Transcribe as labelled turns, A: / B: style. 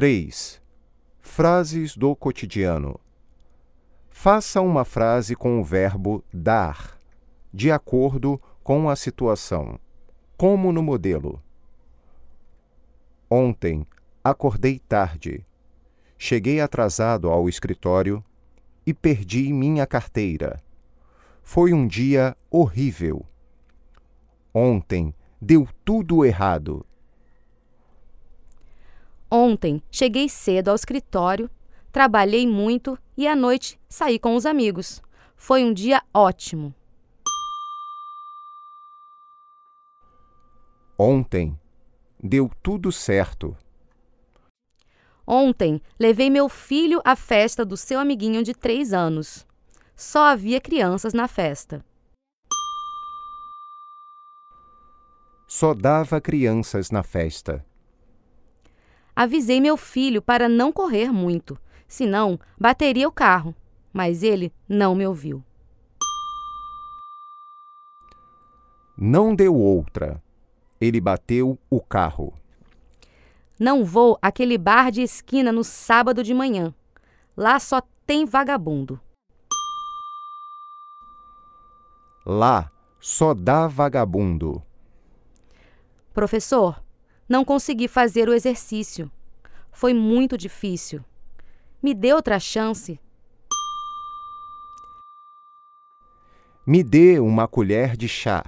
A: 3. Frases do cotidiano. Faça uma frase com o verbo dar, de acordo com a situação, como no modelo. Ontem acordei tarde. Cheguei atrasado ao escritório e perdi minha carteira. Foi um dia horrível. Ontem deu tudo errado.
B: Ontem cheguei cedo ao escritório, trabalhei muito e à noite saí com os amigos. Foi um dia ótimo.
A: Ontem deu tudo certo.
B: Ontem levei meu filho à festa do seu amiguinho de três anos. Só havia crianças na festa.
A: Só dava crianças na festa.
B: Avisei meu filho para não correr muito, senão bateria o carro, mas ele não me ouviu.
A: Não deu outra. Ele bateu o carro.
B: Não vou àquele bar de esquina no sábado de manhã. Lá só tem vagabundo.
A: Lá só dá vagabundo.
B: Professor, não consegui fazer o exercício. Foi muito difícil. Me dê outra chance.
A: Me dê uma colher de chá.